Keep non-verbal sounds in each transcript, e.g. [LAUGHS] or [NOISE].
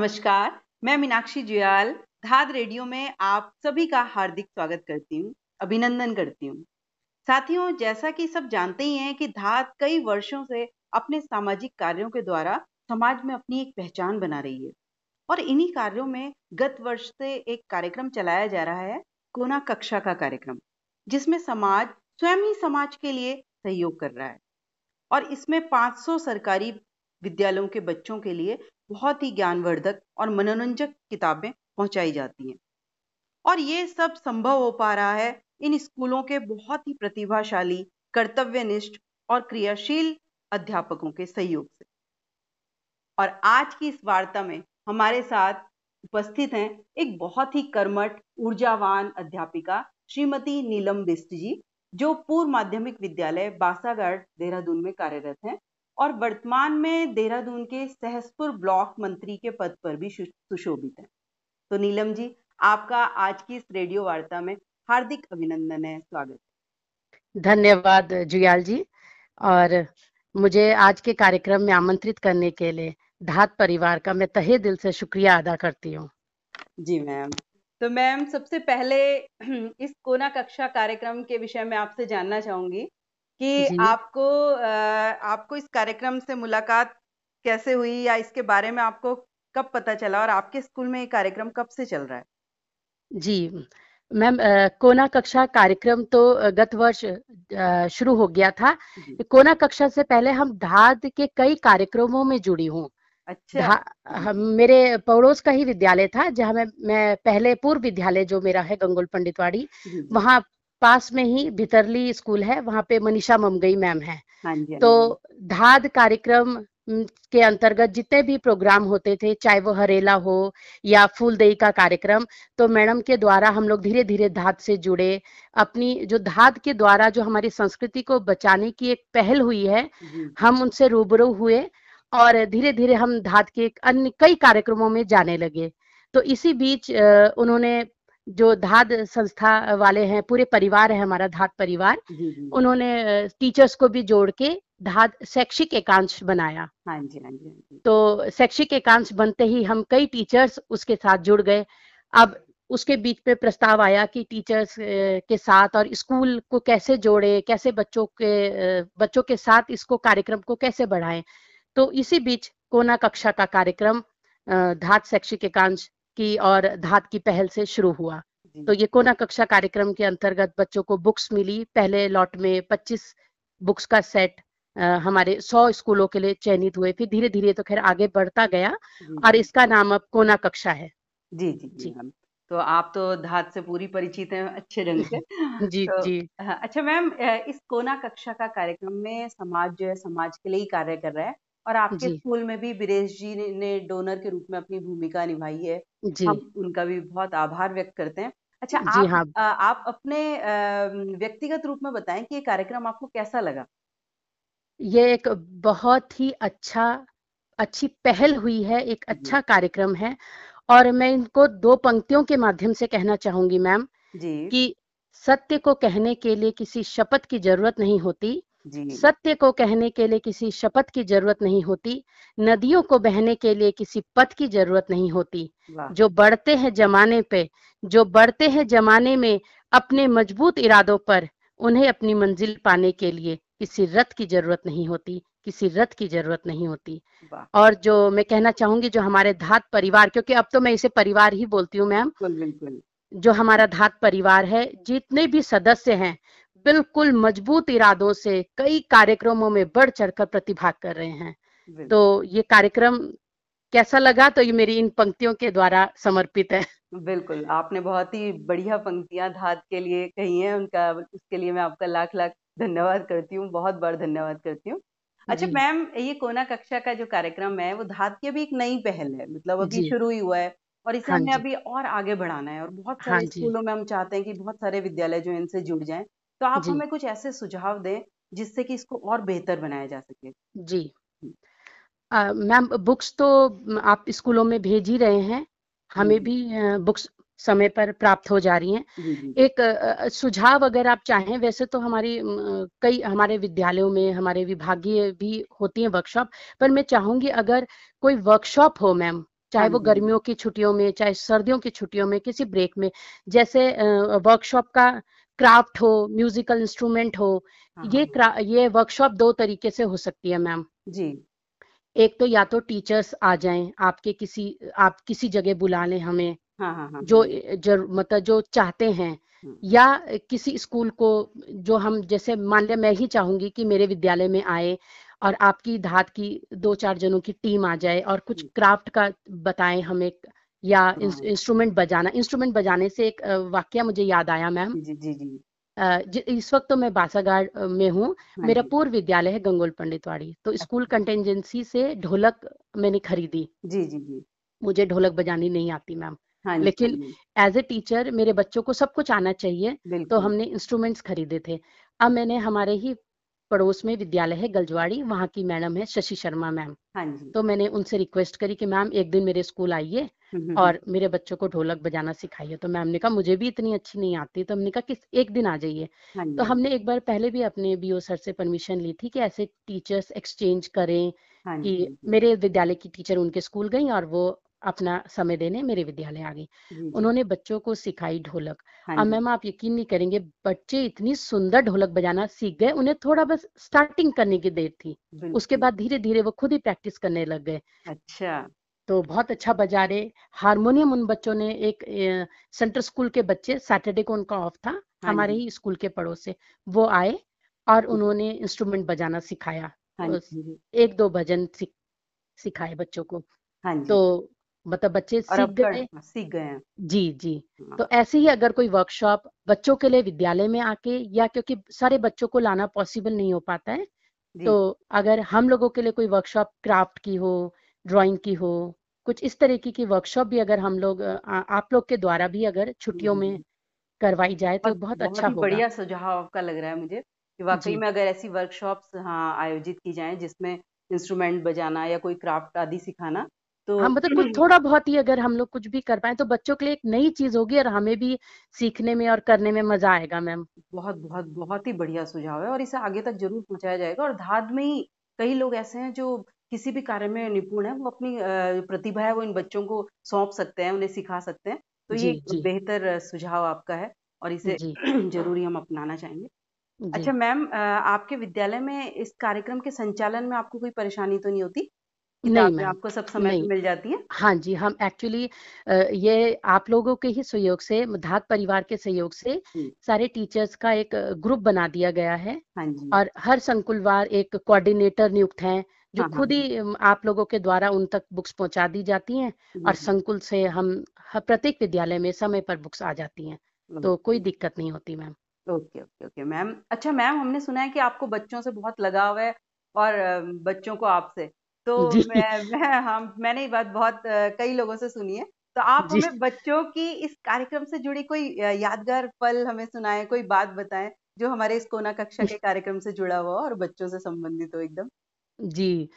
नमस्कार, मैं मीनाक्षी जुयाल, धाद रेडियो में आप सभी का हार्दिक स्वागत करती हूँ, अभिनंदन करती हूँ। साथियों, जैसा कि सब जानते ही हैं कि धाद कई वर्षों से अपने सामाजिक कार्यों के द्वारा समाज में अपनी एक पहचान बना रही है और इन्हीं कार्यों में गत वर्ष से एक कार्यक्रम चलाया जा रहा है, कोना कक्षा का कार्यक्रम, जिसमें समाज, स्वयं ही समाज के लिए सहयोग कर रहा है। और इसमें 500 सरकारी विद्यालयों के बच्चों के लिए बहुत ही ज्ञानवर्धक और मनोरंजक किताबें पहुंचाई जाती हैं। और ये सब संभव हो पा रहा है इन स्कूलों के बहुत ही प्रतिभाशाली, कर्तव्यनिष्ठ और क्रियाशील अध्यापकों के सहयोग से। और आज की इस वार्ता में हमारे साथ उपस्थित हैं एक बहुत ही कर्मठ, ऊर्जावान अध्यापिका श्रीमती नीलम बिस्ट जी, जो पूर्व माध्यमिक विद्यालय बासागढ़ देहरादून में कार्यरत हैं। और वर्तमान में देहरादून के सहसपुर ब्लॉक मंत्री के पद पर भी सुशोभित है। तो नीलम जी आपका आज की इस रेडियो वार्ता में हार्दिक अभिनंदन है स्वागत धन्यवाद जुयाल जी और मुझे आज के कार्यक्रम में आमंत्रित करने के लिए धात परिवार का मैं तहे दिल से शुक्रिया अदा करती हूँ। जी मैम तो मैम सबसे पहले [CLEARS THROAT] इस कोना कक्षा कार्यक्रम के विषय में आपसे जानना चाहूँगी। कि आपको आपको इस कार्यक्रम से मुलाकात कैसे हुई या इसके बारे में आपको कब पता चला और आपके स्कूल में ये कार्यक्रम कब से चल रहा है? जी मैम कोना कक्षा कार्यक्रम तो गत वर्ष शुरू हो गया था। कोना कक्षा से पहले हम धाद के कई कार्यक्रमों में जुड़ी हूँ। अच्छा। मेरे पड़ोस का ही विद्यालय था जहाँ मैं मैं पहले पूर्व विद्यालय जो मेरा है गंगोल पंडितवाड़ी वहाँ पास में ही भितरली स्कूल है वहाँ पे मनीषा ममगई मैम है। हाँ जी, हाँ तो धाद कार्यक्रम के अंतर्गत जितने भी प्रोग्राम होते थे चाहे वो हरेला हो या फूल दही का कार्यक्रम तो मैडम के द्वारा हम लोग धीरे धीरे धाद से जुड़े। अपनी जो धाद के द्वारा जो हमारी संस्कृति को बचाने की एक पहल हुई है हम उनसे रूबरू हुए और धीरे धीरे हम धाद के अन्य कई कार्यक्रमों में जाने लगे। तो इसी बीच उन्होंने जो धाद संस्था वाले हैं पूरे परिवार है हमारा धाद परिवार उन्होंने टीचर्स को भी जोड़ के धाद शैक्षिक एकांश बनाया। हाँ जी हाँ जी हाँ तो शैक्षिक एकांश बनते ही हम कई टीचर्स उसके साथ जुड़ गए। अब उसके बीच में प्रस्ताव आया कि टीचर्स के साथ और स्कूल को कैसे जोड़े कैसे बच्चों के बच्चों के साथ इसको कार्यक्रम को कैसे बढ़ाएँ। तो इसी बीच कोना कक्षा का कार्यक्रम धात शैक्षिक एकांश की और धात की पहल से शुरू हुआ। तो ये कोना कक्षा कार्यक्रम के अंतर्गत बच्चों को बुक्स मिली। पहले लॉट में 25 बुक्स का सेट हमारे 100 स्कूलों के लिए चयनित हुए। फिर धीरे धीरे तो खैर आगे बढ़ता गया और इसका नाम अब कोना कक्षा है। जी जी जी हम तो आप तो धात से पूरी परिचित हैं अच्छे ढंग से। [LAUGHS] जी तो, जी। अच्छा मैम इस कोना कक्षा का कार्यक्रम में समाज जो है समाज के लिए ही कार्य कर रहा है। और आपके स्कूल में भी बीरेश जी ने, ने डोनर के रूप में अपनी भूमिका निभाई है। जी। हम उनका भी बहुत आभार व्यक्त करते हैं। अच्छा जी आप हाँ। आ, आप अपने व्यक्तिगत रूप में बताएँ कि ये कार्यक्रम आपको कैसा लगा? ये एक बहुत ही अच्छा अच्छी पहल हुई है एक अच्छा कार्यक्रम है। और मैं इनको दो पंक्तियों के माध्यम से कहना चाहूँगी मैम कि सत्य को कहने के लिए किसी शपथ की ज़रूरत नहीं होती। सत्य को कहने के लिए किसी शपथ की ज़रूरत नहीं होती नदियों को बहने के लिए किसी पथ की ज़रूरत नहीं होती। जो बढ़ते हैं जमाने पे जो बढ़ते हैं जमाने में अपने मज़बूत इरादों पर उन्हें अपनी मंजिल पाने के लिए किसी रथ की ज़रूरत नहीं होती किसी रथ की ज़रूरत नहीं होती। और जो मैं कहना चाहूँगी जो हमारे धात परिवार क्योंकि अब तो मैं इसे परिवार ही बोलती हूँ मैम। जो हमारा धात परिवार है जितने भी सदस्य हैं बिल्कुल मज़बूत इरादों से कई कार्यक्रमों में बढ़ चढ़कर प्रतिभाग कर रहे हैं। तो ये कार्यक्रम कैसा लगा? तो ये मेरी इन पंक्तियों के द्वारा समर्पित है। बिल्कुल आपने बहुत ही बढ़िया पंक्तियाँ धात के लिए कही हैं उनका उसके लिए मैं आपका लाख लाख धन्यवाद करती हूँ बहुत बार धन्यवाद करती हूँ। अच्छा मैम ये कोना कक्षा का जो कार्यक्रम है वो धात की अभी एक नई पहल है मतलब अभी शुरू ही हुआ है और इसे हाँ हमने अभी और आगे बढ़ाना है और बहुत सारे हाँ स्कूलों में हम चाहते हैं कि बहुत सारे विद्यालय जो इनसे जुड़ जाएँ। तो आप हमें कुछ ऐसे सुझाव दें जिससे कि इसको और बेहतर बनाया जा सके। जी। मैम बुक्स तो आप स्कूलों में भेज ही रहे हैं। हमें भी बुक्स समय पर प्राप्त हो जा रही हैं। एक सुझाव अगर आप चाहें वैसे तो हमारी कई हमारे विद्यालयों में हमारे विभागीय भी होती हैं वर्कशॉप पर मैं चाहूँगी अगर कोई वर्कशॉप हो मैम चाहे वो गर्मियों की छुट्टियों में चाहे सर्दियों की छुट्टियों में किसी ब्रेक में जैसे वर्कशॉप का क्राफ्ट हो म्यूजिकल इंस्ट्रूमेंट हो हाँ, ये हाँ। ये वर्कशॉप दो तरीके से हो सकती है मैम जी एक तो या तो टीचर्स आ जाएँ आपके किसी आप किसी जगह बुला लें हमें हाँ, हाँ, हाँ, जो जर, मतलब जो चाहते हैं हम्म। या किसी स्कूल को जो हम जैसे मान लिया मैं ही चाहूँगी कि मेरे विद्यालय में आए और आपकी धात की दो चार जनों की टीम आ जाए और कुछ क्राफ्ट। का बताएँ हमें या इंस्ट्रूमेंट बजाना। इंस्ट्रूमेंट बजाने से एक वाक्य मुझे याद आया मैम जी जी जी इस वक्त तो मैं बासागाड़ में हूँ। हाँ मेरा पूर्व विद्यालय है गंगोल पंडितवाड़ी। तो अच्छा। स्कूल कंटेंजेंसी से ढोलक मैंने खरीदी। जी जी जी। मुझे ढोलक बजानी नहीं आती मैम हाँ लेकिन एज ए टीचर मेरे बच्चों को सब कुछ आना चाहिए। तो हमने इंस्ट्रूमेंट्स खरीदे थे। अब मैंने हमारे ही पड़ोस में विद्यालय है गलजवाड़ी वहाँ की मैडम है शशि शर्मा मैम। हाँ जी। तो मैंने उनसे रिक्वेस्ट करी कि मैम एक दिन मेरे स्कूल आइए हम्म, हम्म, और हम्म। मेरे बच्चों को ढोलक बजाना सिखाइए। तो मैम ने कहा मुझे भी इतनी अच्छी नहीं आती। तो हमने कहा कि एक दिन आ जाइए। हाँ तो हमने एक बार पहले भी अपने बीओ सर से परमिशन ली थी कि ऐसे टीचर्स एक्सचेंज करें हाँ कि मेरे विद्यालय की टीचर उनके स्कूल गई और वो अपना समय देने मेरे विद्यालय आ गई। उन्होंने बच्चों को सिखाई ढोलक। हाँ अब मैम आप यकीन नहीं करेंगे बच्चे इतनी सुंदर ढोलक बजाना सीख गए उन्हें थोड़ा बस स्टार्टिंग करने की देर थी। उसके बाद धीरे धीरे वो खुद ही प्रैक्टिस करने लग गए। अच्छा। तो बहुत अच्छा बजा रहे। हारमोनियम उन बच्चों ने एक सेंटर स्कूल के बच्चे सैटरडे को उनका ऑफ़ था हाँ हमारे ही स्कूल के पड़ोस। से वो आए और उन्होंने इंस्ट्रूमेंट बजाना सिखाया। हाँ तो एक दो भजन सिखाए बच्चों को। तो मतलब बच्चे सीख गए सीख गए हैं। जी जी। हाँ। तो ऐसे ही अगर कोई वर्कशॉप बच्चों के लिए विद्यालय में आके या क्योंकि सारे बच्चों को लाना पॉसिबल नहीं हो पाता है तो अगर हम लोगों के लिए कोई वर्कशॉप क्राफ्ट की हो ड्राइंग की हो कुछ इस तरीके की वर्कशॉप भी अगर हम लोग आप लोग के द्वारा भी अगर छुट्टियों में करवाई जाए तो बहुत, बहुत अच्छा होगा। बढ़िया सुझाव आपका लग रहा है मुझे कि वाकई में अगर ऐसी वर्कशॉप्स हाँ आयोजित की जाए जिसमें इंस्ट्रूमेंट बजाना या कोई क्राफ्ट आदि सिखाना तो हाँ मतलब कुछ थोड़ा बहुत ही अगर हम लोग कुछ भी कर पाए तो बच्चों के लिए एक नई चीज़ होगी और हमें भी सीखने में और करने में मज़ा आएगा मैम। बहुत बहुत बहुत ही बढ़िया सुझाव है और इसे आगे तक ज़रूर पहुँचाया जाएगा और धाद में ही कई लोग ऐसे हैं जो किसी भी कार्य में निपुण है वो अपनी प्रतिभा है वो इन बच्चों को सौंप सकते हैं उन्हें सिखा सकते हैं। तो ये बेहतर सुझाव आपका है और इसे [CLEARS THROAT] ज़रूरी हम अपनाना चाहेंगे। अच्छा मैम आपके विद्यालय में इस कार्यक्रम के संचालन में आपको कोई परेशानी तो नहीं होती? नहीं मैम आपको सब समय मिल जाती है? हाँ जी हम एक्चुअली ये आप लोगों के ही सहयोग से धात परिवार के सहयोग से सारे टीचर्स का एक ग्रुप बना दिया गया है हाँ जी। और हर संकुलवार एक कोऑर्डिनेटर नियुक्त हैं जो हाँ, हाँ खुद ही। आप लोगों के द्वारा उन तक बुक्स पहुँचा दी जाती हैं और संकुल से हम प्रत्येक विद्यालय में समय पर बुक्स आ जाती हैं। तो कोई दिक्कत नहीं होती ma'am. Okay okay okay. Ma'am अच्छा मैम हमने सुना है कि आपको बच्चों से बहुत लगाव है और बच्चों को आपसे। तो [LAUGHS] मैं मैं हाँ मैंने ये बात बहुत कई लोगों से सुनी है। तो आप हमें बच्चों की इस कार्यक्रम से जुड़ी कोई यादगार पल हमें सुनाएँ कोई बात बताएँ जो हमारे इस कोना कक्षा के [LAUGHS] कार्यक्रम से जुड़ा हुआ और बच्चों से संबंधित हो एकदम? जी।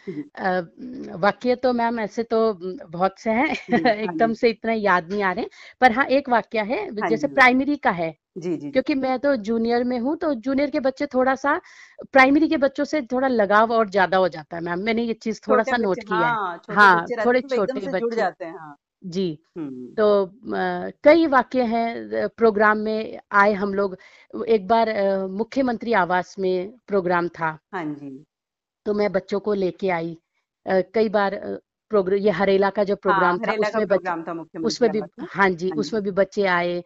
वाक्य तो मैम ऐसे तो बहुत से हैं [LAUGHS] हाँ एकदम से इतना याद नहीं आ रहे पर हाँ एक वाक्य है हाँ जैसे प्राइमरी का है जी जी क्योंकि मैं तो जूनियर में हूँ तो जूनियर के बच्चे थोड़ा सा प्राइमरी के बच्चों से थोड़ा लगाव और ज़्यादा हो जाता है मैम मैंने ये चीज़ थोड़ा सा नोट किया है। हाँ थोड़े छोटे बच्चे। जाते हैं हाँ। जी। तो आ, कई वाक्य हैं प्रोग्राम में आए हम लोग एक बार मुख्यमंत्री आवास में प्रोग्राम था। हाँ जी। तो मैं बच्चों को लेके आई। कई बार प्रोग्राम ये हरेला का जो प्रोग्राम हाँ, था उसमें बच्चे उसमें भी हाँ। जी हाँ उसमें भी बच्चे आए।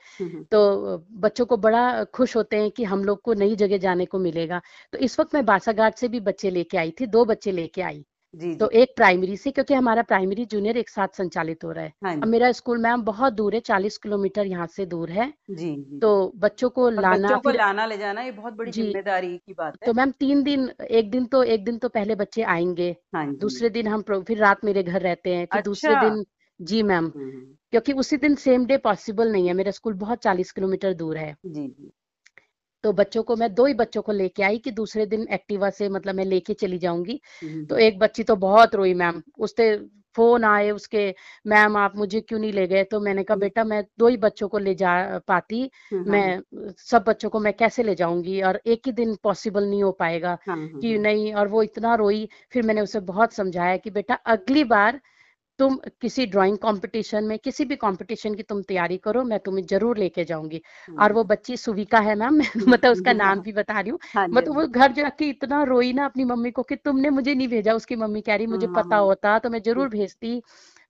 तो बच्चों को बड़ा खुश होते हैं कि हम लोग को नई जगह जाने को मिलेगा। तो इस वक्त मैं बासाघाट से भी बच्चे लेके आई थी दो बच्चे लेके आई। जी, तो एक प्राइमरी से क्योंकि हमारा प्राइमरी जूनियर एक साथ संचालित हो रहा है। हाँ अब मेरा स्कूल मैम बहुत दूर है चालीस किलोमीटर यहाँ से दूर है। जी, जी। तो बच्चों को लाना बच्चों को लाना ले जाना ये बहुत बड़ी ज़िम्मेदारी की बात है। तो मैम तीन दिन एक दिन तो एक दिन तो पहले बच्चे आएँगे हाँ दूसरे दिन हम फिर रात मेरे घर रहते हैं फिर दूसरे अच्छा। दिन जी मैम हम्म, हम्म। क्योंकि उसी दिन सेम डे पॉसिबल नहीं है मेरा स्कूल बहुत चालीस किलोमीटर दूर है। जी जी। तो बच्चों को मैं दो ही बच्चों को लेके आई कि दूसरे दिन एक्टिवा से मतलब मैं लेके चली जाऊँगी। तो एक बच्ची तो बहुत रोई मैम। उससे फ़ोन आए उसके मैम आप मुझे क्यों नहीं ले गए? तो मैंने कहा बेटा मैं दो ही बच्चों को ले जा पाती। मैं सब बच्चों को मैं कैसे ले जाऊँगी? और एक ही दिन पॉसिबल नहीं हो पाएगा कि नहीं। और वो इतना रोई। फिर मैंने उसे बहुत समझाया कि बेटा अगली बार तुम किसी ड्राइंग कंपटीशन में किसी भी कंपटीशन की तुम तैयारी करो मैं तुम्हें ज़रूर लेके जाऊँगी। और वो बच्ची सुविका है मैम [LAUGHS] मतलब उसका नाम भी बता रही हूँ। हाँ मतलब वो घर जाके इतना रोई ना अपनी मम्मी को कि तुमने मुझे नहीं भेजा उसकी मम्मी कह रही मुझे पता होता तो मैं ज़रूर भेजती।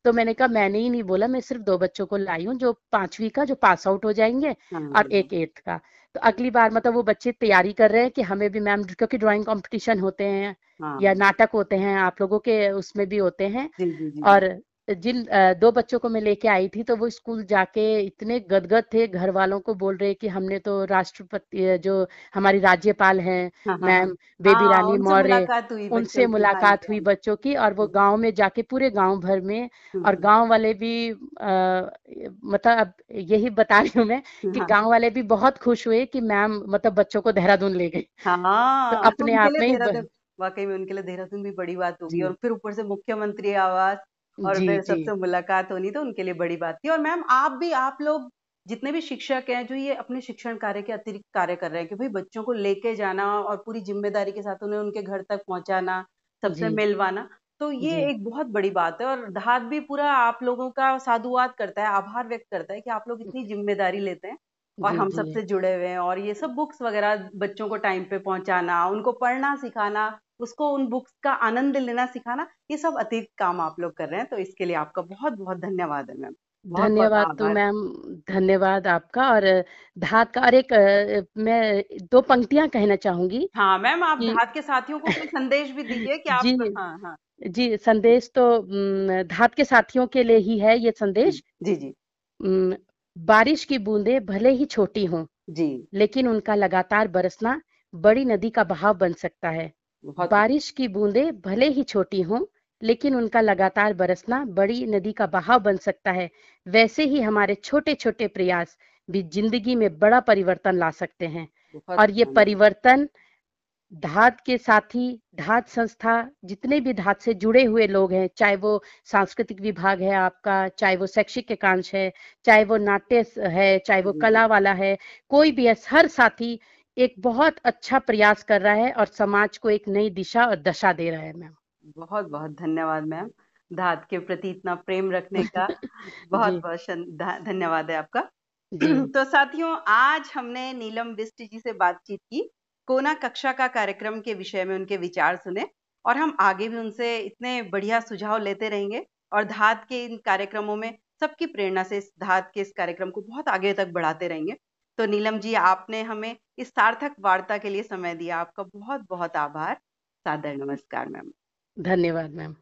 तो मैंने कहा मैंने ही नहीं बोला मैं सिर्फ़ दो बच्चों को लाई हूँ जो पांचवी का जो पास आउट हो जाएँगे और एक एट्थ का तो अगली बार मतलब वो बच्चे तैयारी कर रहे हैं कि हमें भी मैम क्योंकि ड्राइंग कंपटीशन होते हैं हाँ। या नाटक होते हैं आप लोगों के उसमें भी होते हैं. और जिन दो बच्चों को मैं लेके आई थी तो वो स्कूल जाके इतने गदगद थे घर वालों को बोल रहे कि हमने तो राष्ट्रपति जो हमारी राज्यपाल हैं हाँ, हाँ, मैम बेबी हाँ, रानी मौर्य उनसे मुलाकात हुई बच्चों की और वो गाँव में जाके पूरे गाँव भर में और। गाँव वाले भी मतलब अब यही बता रही हूँ मैं कि गाँव वाले भी बहुत खुश हुए कि मैम मतलब बच्चों को देहरादून ले गई। तो अपने आप में वाकई में उनके लिए देहरादून भी बड़ी बात होगी और फिर ऊपर से मुख्यमंत्री आवास और फिर सबसे मुलाकात होनी तो उनके लिए बड़ी बात थी। और मैम आप भी आप लोग जितने भी शिक्षक हैं जो ये अपने शिक्षण कार्य के अतिरिक्त कार्य कर रहे हैं कि भाई बच्चों को लेके जाना और पूरी ज़िम्मेदारी के साथ उन्हें उनके घर तक पहुंचाना सबसे मिलवाना तो ये एक बहुत बड़ी बात है और धात भी पूरा आप लोगों का साधुवाद करता है आभार व्यक्त करता है कि आप लोग इतनी ज़िम्मेदारी लेते हैं और हम सबसे जुड़े हुए हैं और ये सब बुक्स वगैरह बच्चों को टाइम पे पहुंचाना उनको पढ़ना सिखाना उसको उन बुक्स का आनंद लेना सिखाना ये सब अतिरिक्त काम आप लोग कर रहे हैं तो इसके लिए आपका बहुत बहुत धन्यवाद है मैम। धन्यवाद तो मैम धन्यवाद आपका और धात का और एक मैं दो पंक्तियाँ कहना चाहूँगी। हाँ मैम आप धात के साथियों को कोई संदेश भी दीजिए कि आप [LAUGHS] जी। हाँ हाँ। जी संदेश तो धात के साथियों के लिए ही है ये संदेश। जी जी बारिश की बूंदे भले ही छोटी हों जी। लेकिन उनका लगातार बरसना बड़ी नदी का बहाव बन सकता है। बारिश की बूंदे भले ही छोटी हों लेकिन उनका लगातार बरसना बड़ी नदी का बहाव बन सकता है। वैसे ही हमारे छोटे छोटे प्रयास भी ज़िंदगी में बड़ा परिवर्तन ला सकते हैं। और ये परिवर्तन धात के साथी धात संस्था जितने भी धात से जुड़े हुए लोग हैं चाहे वो सांस्कृतिक विभाग है आपका चाहे वो शैक्षिक एकांश है चाहे वो नाट्य है चाहे वो कला वाला है कोई भी है हर साथी एक बहुत अच्छा प्रयास कर रहा है और समाज को एक नई दिशा और दशा दे रहा है मैम। बहुत बहुत धन्यवाद मैम। धात के प्रति इतना प्रेम रखने का [LAUGHS] बहुत बहुत धन्यवाद है आपका। [CLEARS THROAT] तो साथियों आज हमने नीलम बिस्ट जी से बातचीत की कोना कक्षा का कार्यक्रम के विषय में उनके विचार सुने और हम आगे भी उनसे इतने बढ़िया सुझाव लेते रहेंगे और धात के इन कार्यक्रमों में सबकी प्रेरणा से इस धात के इस कार्यक्रम को बहुत आगे तक बढ़ाते रहेंगे। तो नीलम जी, आपने हमें इस सार्थक वार्ता के लिए समय दिया। आपका बहुत बहुत आभार। सादर नमस्कार, मैम। धन्यवाद, मैम।